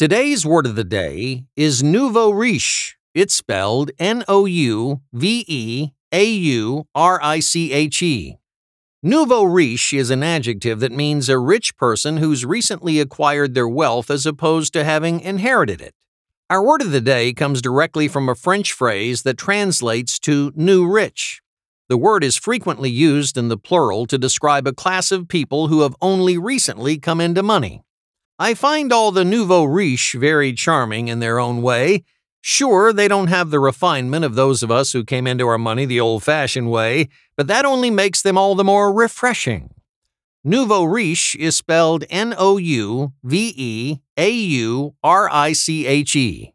Today's word of the day is nouveau riche. It's spelled N O U V E A U R I C H E. Nouveau riche is an adjective that means a rich person who's recently acquired their wealth as opposed to having inherited it. Our word of the day comes directly from a French phrase that translates to new rich. The word is frequently used in the plural to describe a class of people who have only recently come into money. I find all the nouveau riche very charming in their own way. Sure, they don't have the refinement of those of us who came into our money the old fashioned way, but that only makes them all the more refreshing. Nouveau riche is spelled N O U V E A U R I C H E.